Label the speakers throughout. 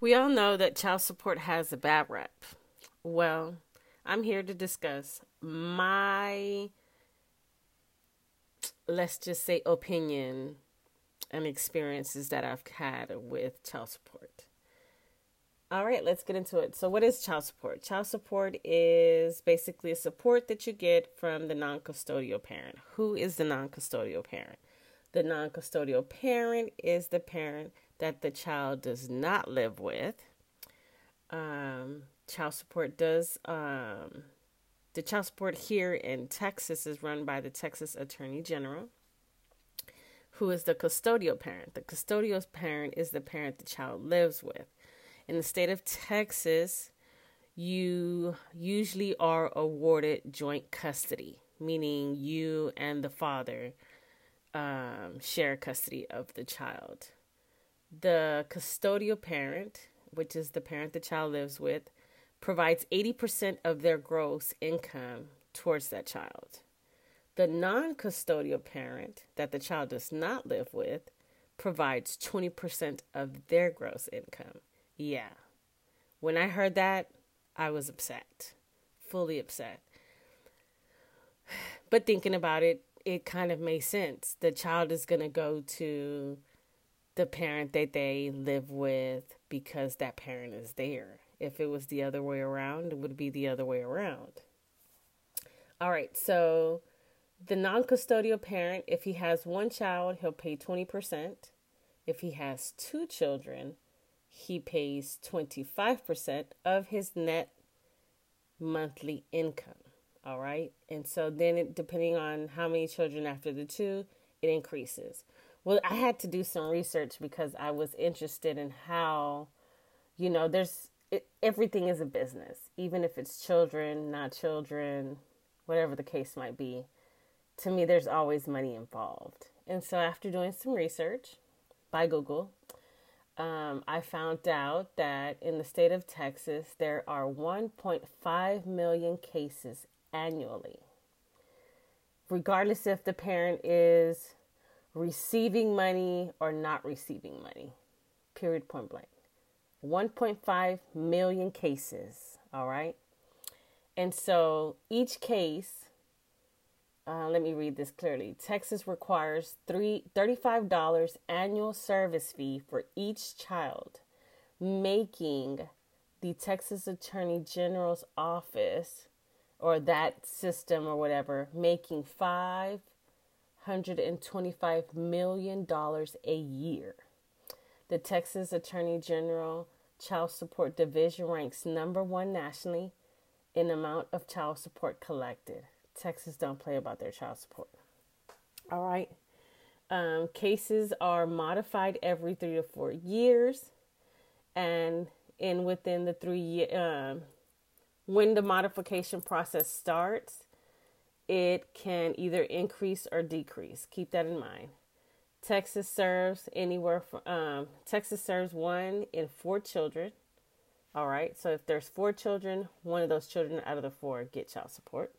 Speaker 1: We all know that child support has a bad rep. Well, I'm here to discuss my, let's just say, opinion and experiences that I've had with child support. All right, let's get into it. So, what is child support? Child support is basically a support that you get from the non custodial parent. Who is the non custodial parent? The non custodial parent is the parent that the child does not live with. Um, child support does, um, the child support here in Texas is run by the Texas Attorney General, who is the custodial parent. The custodial parent is the parent the child lives with. In the state of Texas, you usually are awarded joint custody, meaning you and the father um, share custody of the child. The custodial parent, which is the parent the child lives with, provides 80% of their gross income towards that child. The non custodial parent that the child does not live with provides 20% of their gross income. Yeah. When I heard that, I was upset, fully upset. But thinking about it, it kind of made sense. The child is going to go to the parent that they live with because that parent is there. If it was the other way around, it would be the other way around. All right, so the non custodial parent, if he has one child, he'll pay 20%. If he has two children, he pays 25% of his net monthly income. All right. And so then, it, depending on how many children after the two, it increases. Well, I had to do some research because I was interested in how, you know, there's it, everything is a business, even if it's children, not children, whatever the case might be. To me, there's always money involved. And so, after doing some research by Google, um, I found out that in the state of Texas, there are 1.5 million cases annually. Regardless if the parent is receiving money or not receiving money. Period, point blank. 1.5 million cases, all right? And so each case, uh, let me read this clearly. Texas requires three, $35 annual service fee for each child, making the Texas Attorney General's office or that system or whatever making $525 million a year. The Texas Attorney General Child Support Division ranks number one nationally in amount of child support collected. Texas don't play about their child support. All right. Um, cases are modified every three to four years, and in within the three year, um, when the modification process starts, it can either increase or decrease. Keep that in mind. Texas serves anywhere from um, Texas serves one in four children. All right, so if there's four children, one of those children out of the four get child support.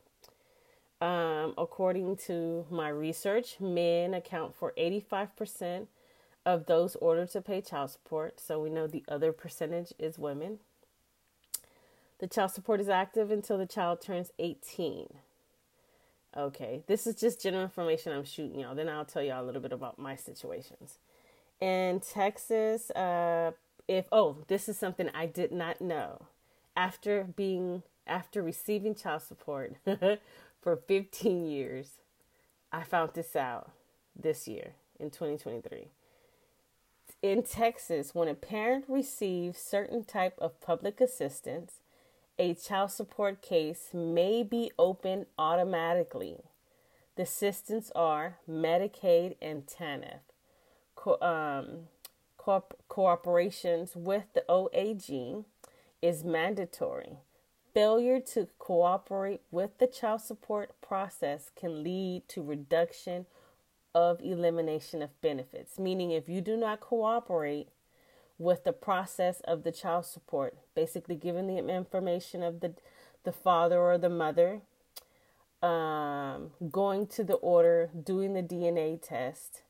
Speaker 1: Um, according to my research, men account for 85% of those ordered to pay child support. So we know the other percentage is women. The child support is active until the child turns 18. Okay, this is just general information I'm shooting y'all. Then I'll tell y'all a little bit about my situations. In Texas, uh, if oh, this is something I did not know. After being after receiving child support for 15 years, I found this out this year in 2023. In Texas, when a parent receives certain type of public assistance, a child support case may be opened automatically. The assistants are Medicaid and TANF. Co- um, co- cooperations with the OAG is mandatory. Failure to cooperate with the child support process can lead to reduction of elimination of benefits, meaning if you do not cooperate with the process of the child support, basically giving the information of the the father or the mother, um, going to the order, doing the DNA test.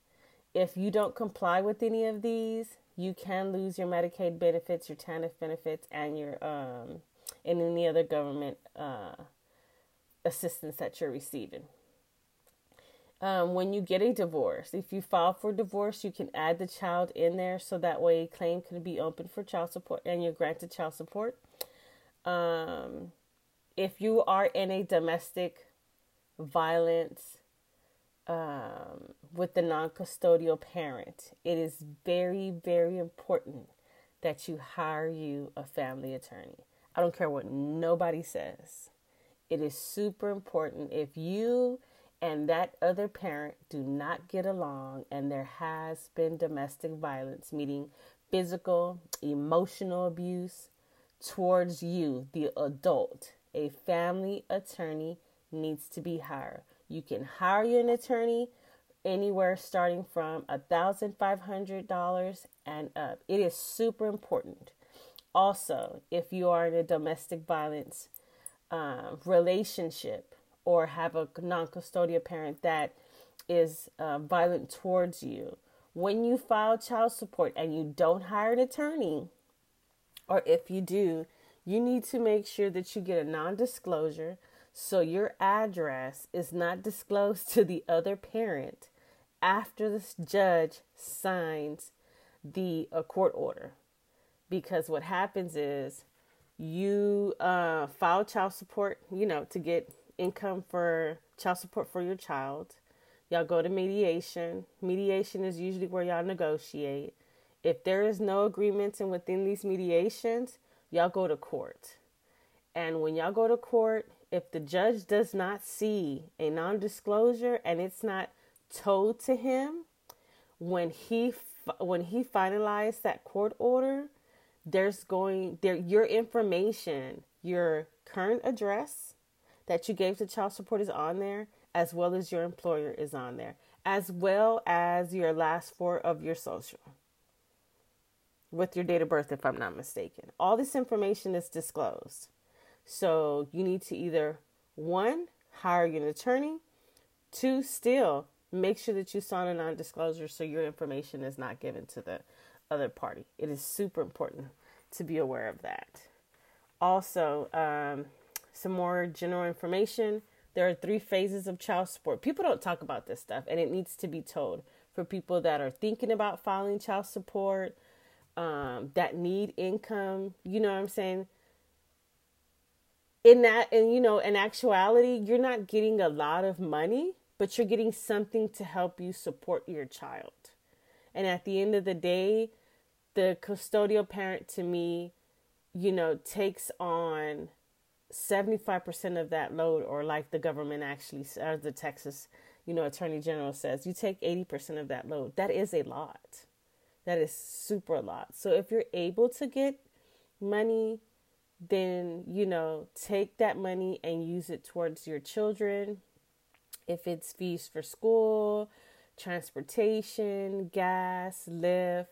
Speaker 1: If you don't comply with any of these, you can lose your Medicaid benefits, your TANF benefits, and your um, and any other government uh, assistance that you're receiving. Um, when you get a divorce, if you file for divorce, you can add the child in there so that way a claim can be opened for child support and you're granted child support. Um, if you are in a domestic violence um, with the non custodial parent, it is very, very important that you hire you a family attorney. I don't care what nobody says. It is super important if you and that other parent do not get along and there has been domestic violence, meaning physical, emotional abuse towards you, the adult, a family attorney needs to be hired. You can hire an attorney anywhere starting from $1,500 and up. It is super important. Also, if you are in a domestic violence uh, relationship or have a non custodial parent that is uh, violent towards you, when you file child support and you don't hire an attorney, or if you do, you need to make sure that you get a non disclosure so your address is not disclosed to the other parent after the judge signs the uh, court order. Because what happens is you uh, file child support, you know, to get income for child support for your child. Y'all go to mediation. Mediation is usually where y'all negotiate. If there is no agreements and within these mediations, y'all go to court. And when y'all go to court, if the judge does not see a non-disclosure and it's not told to him when he when he finalized that court order, there's going there your information, your current address that you gave to child support is on there, as well as your employer is on there, as well as your last four of your social with your date of birth, if I'm not mistaken. All this information is disclosed. So you need to either one, hire an attorney, two, still make sure that you sign a non disclosure so your information is not given to the other party. It is super important to be aware of that. Also, um, some more general information. There are three phases of child support. People don't talk about this stuff, and it needs to be told for people that are thinking about filing child support, um, that need income. You know what I'm saying? In that, and you know, in actuality, you're not getting a lot of money, but you're getting something to help you support your child. And at the end of the day, the custodial parent to me, you know, takes on 75% of that load, or like the government actually, or the Texas, you know, Attorney General says, you take 80% of that load. That is a lot. That is super a lot. So if you're able to get money, then, you know, take that money and use it towards your children. If it's fees for school, transportation, gas, Lyft,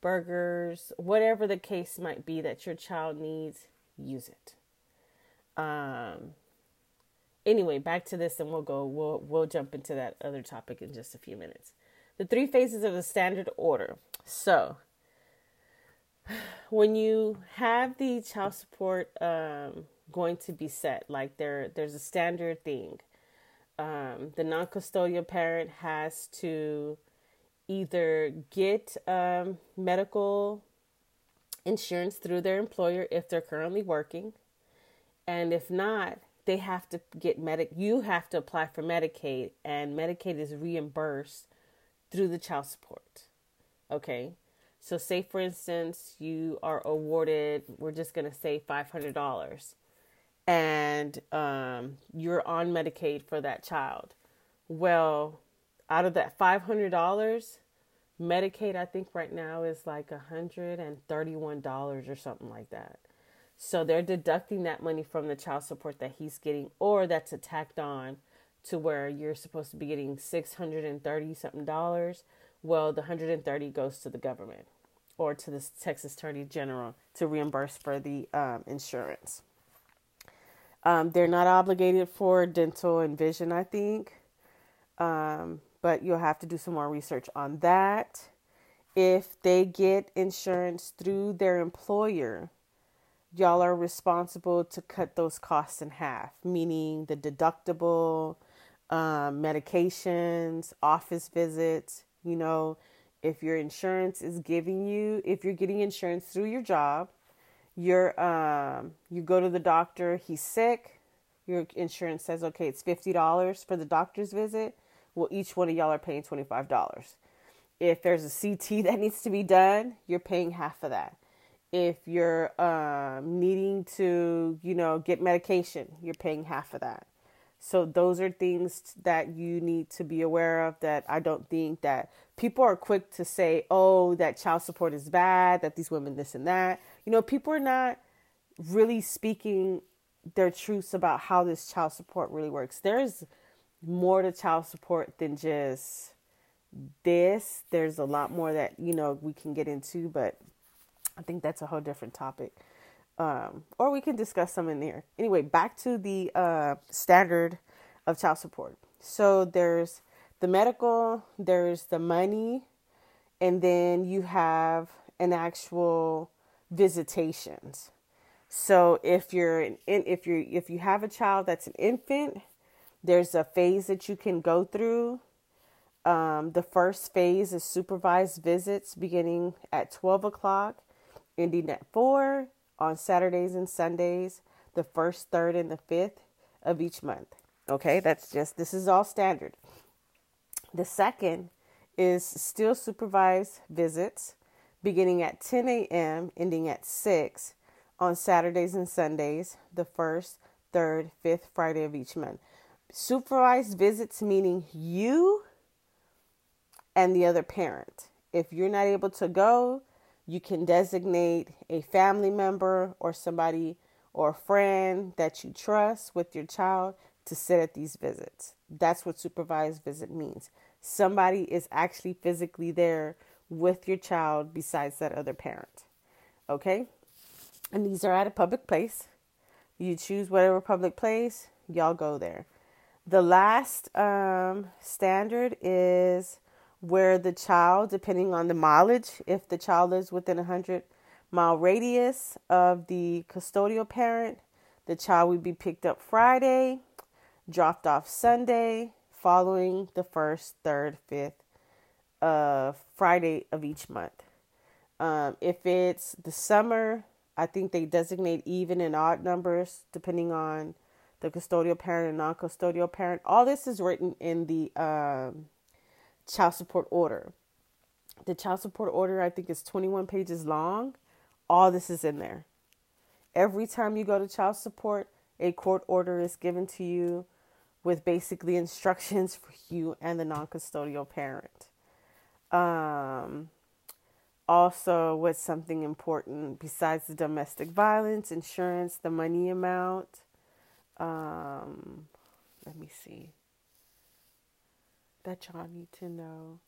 Speaker 1: burgers, whatever the case might be that your child needs, use it. Um, anyway, back to this, and we'll go. We'll we'll jump into that other topic in just a few minutes. The three phases of the standard order. So, when you have the child support um, going to be set, like there, there's a standard thing. Um, the non-custodial parent has to either get um, medical insurance through their employer if they're currently working and if not, they have to get medic. You have to apply for Medicaid, and Medicaid is reimbursed through the child support. Okay, so say for instance you are awarded, we're just gonna say five hundred dollars, and um, you're on Medicaid for that child. Well, out of that five hundred dollars, Medicaid I think right now is like a hundred and thirty-one dollars or something like that. So they're deducting that money from the child support that he's getting, or that's a tacked on to where you're supposed to be getting 630 something dollars. Well, the 130 goes to the government or to the Texas Attorney General to reimburse for the um, insurance. Um, they're not obligated for dental and vision, I think, um, but you'll have to do some more research on that. if they get insurance through their employer, y'all are responsible to cut those costs in half, meaning the deductible, um, medications, office visits. You know, if your insurance is giving you, if you're getting insurance through your job, you're um, you go to the doctor, he's sick, your insurance says okay, it's fifty dollars for the doctor's visit. Well, each one of y'all are paying twenty five dollars. If there's a CT that needs to be done, you're paying half of that if you're um, needing to, you know, get medication, you're paying half of that. So those are things that you need to be aware of that I don't think that people are quick to say, "Oh, that child support is bad, that these women this and that." You know, people are not really speaking their truths about how this child support really works. There's more to child support than just this. There's a lot more that, you know, we can get into, but I think that's a whole different topic. Um, or we can discuss some in there. Anyway, back to the uh, standard of child support. So there's the medical, there's the money, and then you have an actual visitations. So if you're an, if you if you have a child that's an infant, there's a phase that you can go through. Um, the first phase is supervised visits beginning at 12 o'clock ending at 4 on Saturdays and Sundays, the first, third, and the fifth of each month. Okay, that's just, this is all standard. The second is still supervised visits beginning at 10 a.m., ending at 6 on Saturdays and Sundays, the first, third, fifth Friday of each month. Supervised visits meaning you and the other parent. If you're not able to go, you can designate a family member or somebody or a friend that you trust with your child to sit at these visits. That's what supervised visit means. Somebody is actually physically there with your child besides that other parent. Okay? And these are at a public place. You choose whatever public place, y'all go there. The last um, standard is where the child, depending on the mileage, if the child lives within a 100 mile radius of the custodial parent, the child would be picked up Friday, dropped off Sunday, following the first, third, fifth uh, Friday of each month. Um, if it's the summer, I think they designate even and odd numbers depending on the custodial parent and non custodial parent. All this is written in the um, child support order. The child support order, I think, is 21 pages long. All this is in there. Every time you go to child support, a court order is given to you with basically instructions for you and the non custodial parent. Um, also, what's something important besides the domestic violence, insurance, the money amount? Um, let me see that y'all need to know.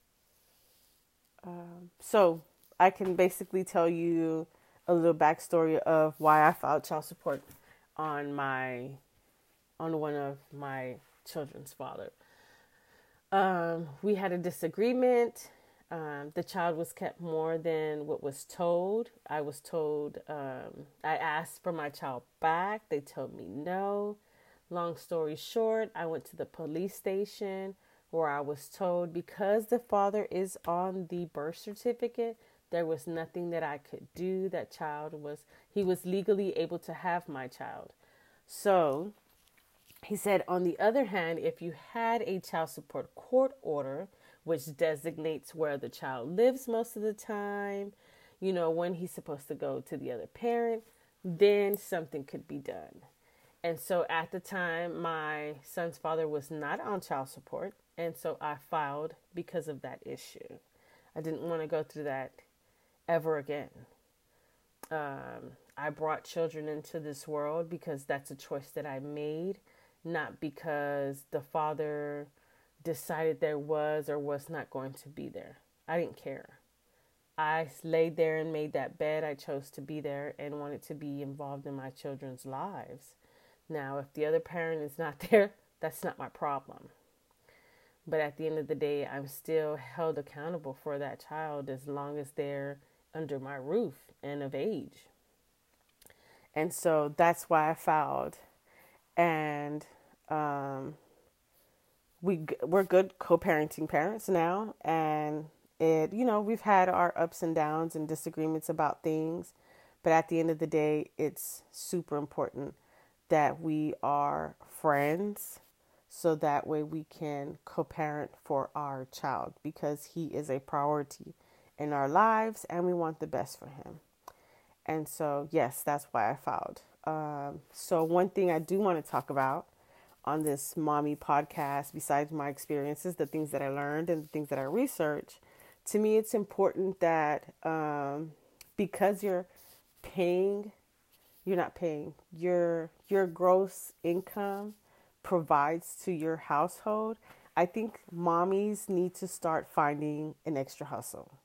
Speaker 1: Um, so I can basically tell you a little backstory of why I filed child support on my on one of my children's father. Um, we had a disagreement. Um, the child was kept more than what was told. I was told um, I asked for my child back. They told me no. Long story short, I went to the police station where I was told because the father is on the birth certificate, there was nothing that I could do. That child was, he was legally able to have my child. So he said, on the other hand, if you had a child support court order, which designates where the child lives most of the time, you know, when he's supposed to go to the other parent, then something could be done. And so at the time, my son's father was not on child support. And so I filed because of that issue. I didn't want to go through that ever again. Um, I brought children into this world because that's a choice that I made, not because the father decided there was or was not going to be there. I didn't care. I laid there and made that bed. I chose to be there and wanted to be involved in my children's lives. Now, if the other parent is not there, that's not my problem. But at the end of the day, I'm still held accountable for that child as long as they're under my roof and of age. And so that's why I filed. And um, we we're good co-parenting parents now and it you know we've had our ups and downs and disagreements about things but at the end of the day it's super important that we are friends so that way we can co-parent for our child because he is a priority in our lives and we want the best for him. And so yes that's why i filed. Um, so one thing i do want to talk about on this mommy podcast, besides my experiences, the things that I learned and the things that I researched, to me, it's important that um, because you're paying, you're not paying your your gross income provides to your household. I think mommies need to start finding an extra hustle.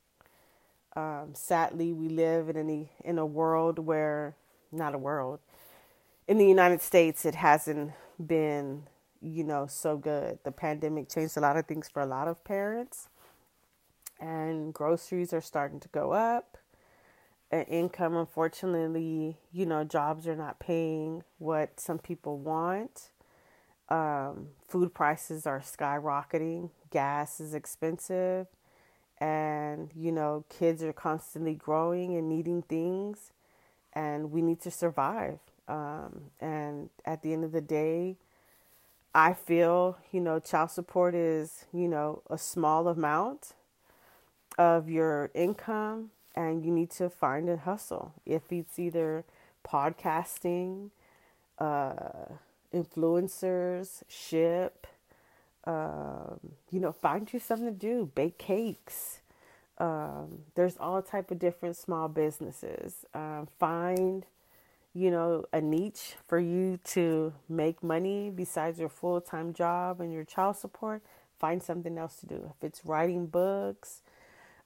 Speaker 1: Um, sadly, we live in a in a world where not a world in the United States, it hasn't been, you know, so good. The pandemic changed a lot of things for a lot of parents, and groceries are starting to go up. And income, unfortunately, you know, jobs are not paying what some people want. Um, food prices are skyrocketing, gas is expensive, and you know, kids are constantly growing and needing things, and we need to survive. Um, and at the end of the day, I feel, you know, child support is, you know, a small amount of your income and you need to find a hustle. If it's either podcasting, uh, influencers, ship, um, you know, find you something to do, bake cakes. Um, there's all type of different small businesses. Um, find you know, a niche for you to make money besides your full time job and your child support, find something else to do. If it's writing books,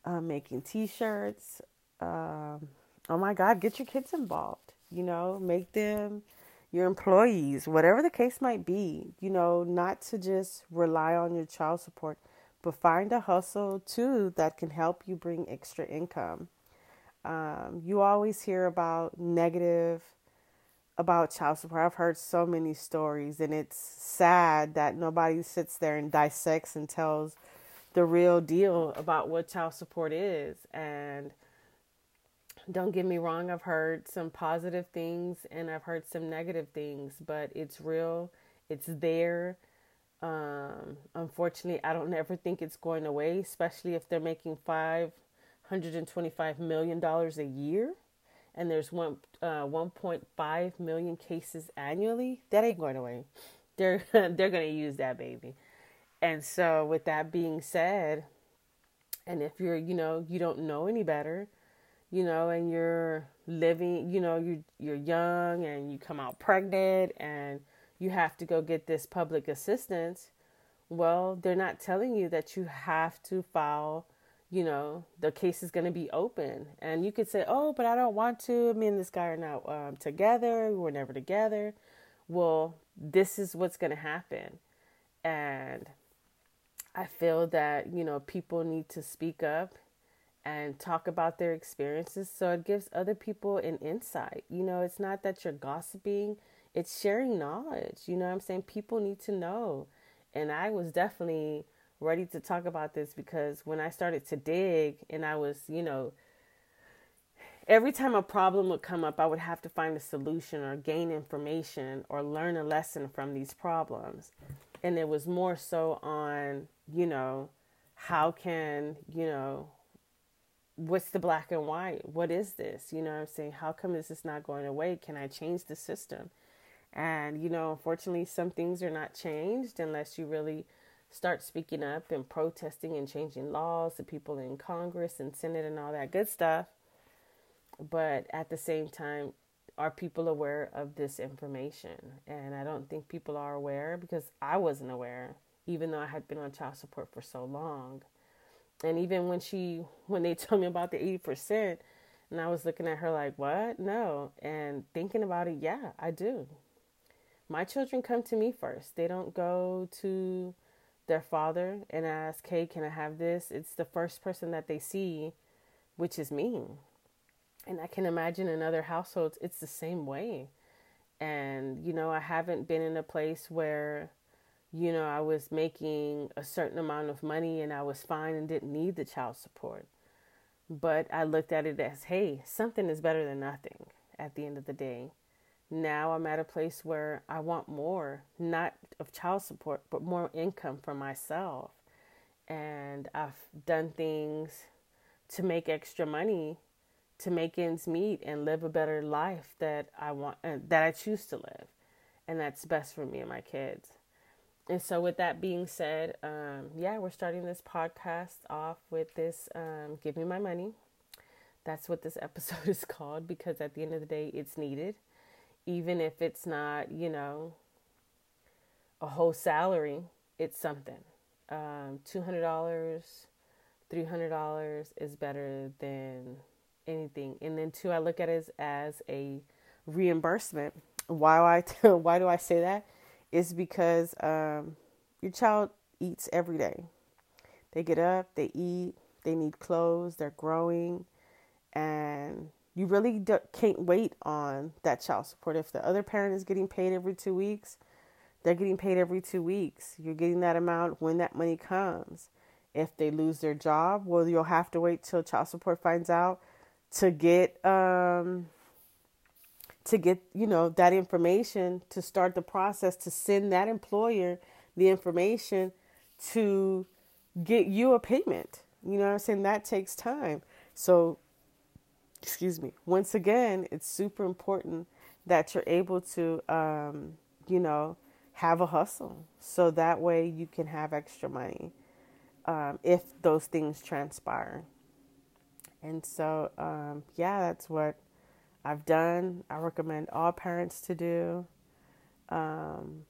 Speaker 1: uh, making t shirts, um, oh my God, get your kids involved. You know, make them your employees, whatever the case might be. You know, not to just rely on your child support, but find a hustle too that can help you bring extra income. Um, you always hear about negative about child support. I've heard so many stories, and it's sad that nobody sits there and dissects and tells the real deal about what child support is. And don't get me wrong, I've heard some positive things and I've heard some negative things, but it's real, it's there. Um, unfortunately, I don't ever think it's going away, especially if they're making $525 million a year and there's one uh, 1.5 million cases annually, that ain't going away. They're they're going to use that baby. And so with that being said, and if you're, you know, you don't know any better, you know, and you're living, you know, you you're young and you come out pregnant and you have to go get this public assistance, well, they're not telling you that you have to file you know, the case is going to be open. And you could say, oh, but I don't want to. Me and this guy are not um, together. We were never together. Well, this is what's going to happen. And I feel that, you know, people need to speak up and talk about their experiences so it gives other people an insight. You know, it's not that you're gossiping, it's sharing knowledge. You know what I'm saying? People need to know. And I was definitely ready to talk about this because when I started to dig and I was, you know, every time a problem would come up, I would have to find a solution or gain information or learn a lesson from these problems. And it was more so on, you know, how can, you know, what's the black and white? What is this? You know I'm saying? How come is this not going away? Can I change the system? And, you know, unfortunately, some things are not changed unless you really start speaking up and protesting and changing laws, the people in Congress and Senate and all that good stuff. But at the same time, are people aware of this information? And I don't think people are aware because I wasn't aware, even though I had been on child support for so long. And even when she, when they told me about the 80%, and I was looking at her like, what? No. And thinking about it, yeah, I do. My children come to me first. They don't go to their father and ask, hey, can I have this? It's the first person that they see, which is me. And I can imagine in other households, it's the same way. And, you know, I haven't been in a place where, you know, I was making a certain amount of money and I was fine and didn't need the child support. But I looked at it as, hey, something is better than nothing at the end of the day. Now I'm at a place where I want more, not of child support, but more income for myself. And I've done things to make extra money to make ends meet and live a better life that I want uh, that I choose to live and that's best for me and my kids. And so with that being said, um, yeah, we're starting this podcast off with this um, give me my money. That's what this episode is called because at the end of the day it's needed even if it's not, you know, a whole salary, it's something. Um, $200, $300 is better than anything. And then, two, I look at it as, as a reimbursement. Why do I, why do I say that? Is because um, your child eats every day. They get up, they eat, they need clothes, they're growing, and you really can't wait on that child support. If the other parent is getting paid every two weeks, they're getting paid every two weeks. You're getting that amount when that money comes. If they lose their job, well, you'll have to wait till child support finds out to get um, to get you know that information to start the process to send that employer the information to get you a payment. You know what I'm saying? That takes time. So excuse me, once again, it's super important that you're able to, um, you know, have a hustle. So that way you can have extra money um, if those things transpire. And so, um, yeah, that's what I've done. I recommend all parents to do. Um,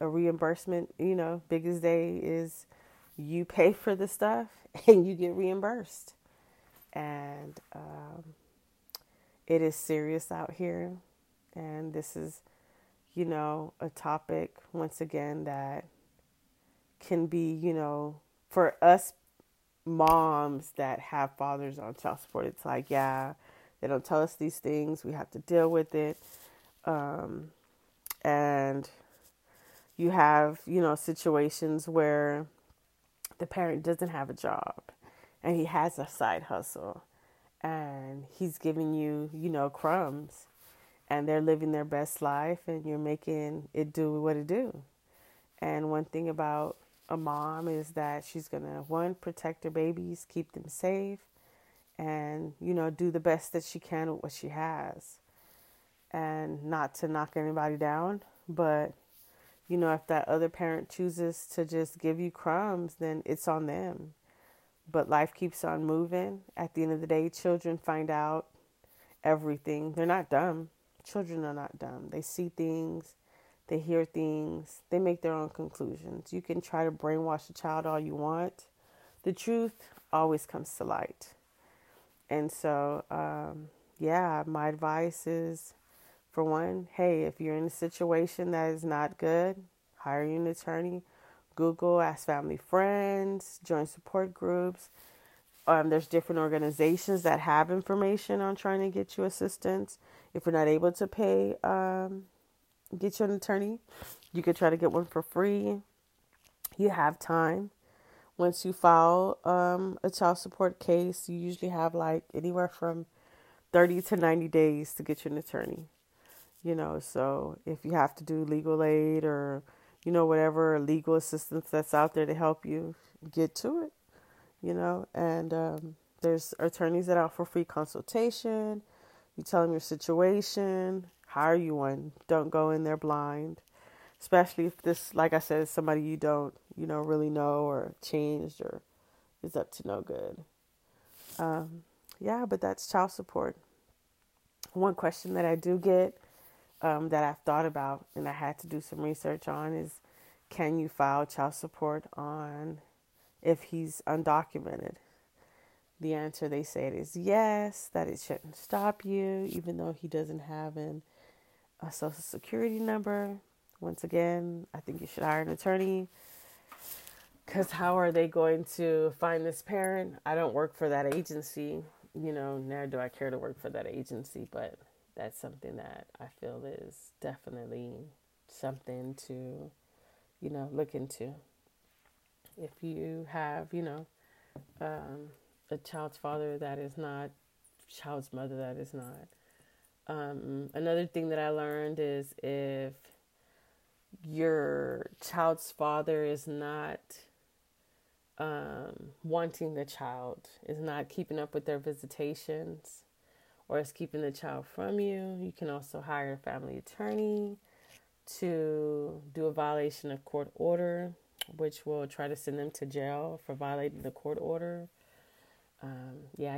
Speaker 1: a reimbursement, you know, biggest day is you pay for the stuff and you get reimbursed. And, um, it is serious out here. And this is, you know, a topic, once again, that can be, you know, for us moms that have fathers on child support, it's like, yeah, they don't tell us these things. We have to deal with it. Um, and you have, you know, situations where the parent doesn't have a job and he has a side hustle and he's giving you, you know, crumbs and they're living their best life and you're making it do what it do. And one thing about a mom is that she's going to one protect her babies, keep them safe and, you know, do the best that she can with what she has. And not to knock anybody down, but you know, if that other parent chooses to just give you crumbs, then it's on them but life keeps on moving. At the end of the day, children find out everything. They're not dumb. Children are not dumb. They see things, they hear things, they make their own conclusions. You can try to brainwash a child all you want. The truth always comes to light. And so, um, yeah, my advice is for one, hey, if you're in a situation that is not good, hire an attorney Google, ask family friends, join support groups. Um, there's different organizations that have information on trying to get you assistance. If you're not able to pay, um, get you an attorney. You could try to get one for free. You have time. Once you file um, a child support case, you usually have like anywhere from 30 to 90 days to get you an attorney. You know, so if you have to do legal aid or you know, whatever legal assistance that's out there to help you get to it, you know. And um, there's attorneys that offer free consultation. You tell them your situation, hire you one. Don't go in there blind, especially if this, like I said, is somebody you don't, you know, really know or changed or is up to no good. Um, yeah, but that's child support. One question that I do get um, that I've thought about and I had to do some research on is can you file child support on if he's undocumented? The answer they say it is yes, that it shouldn't stop you, even though he doesn't have an, a social security number. Once again, I think you should hire an attorney. Because how are they going to find this parent? I don't work for that agency. You know, nor do I care to work for that agency, but that's something that I feel is definitely something to, you know, look into. If you have, you know, um, a child's father that is not, child's mother that is not. Um, another thing that I learned is if your child's father is not um, wanting the child, is not keeping up with their visitations, or is keeping the child from you, you can also hire a family attorney to do a violation of court order, which will try to send them to jail for violating the court order. Um, yeah,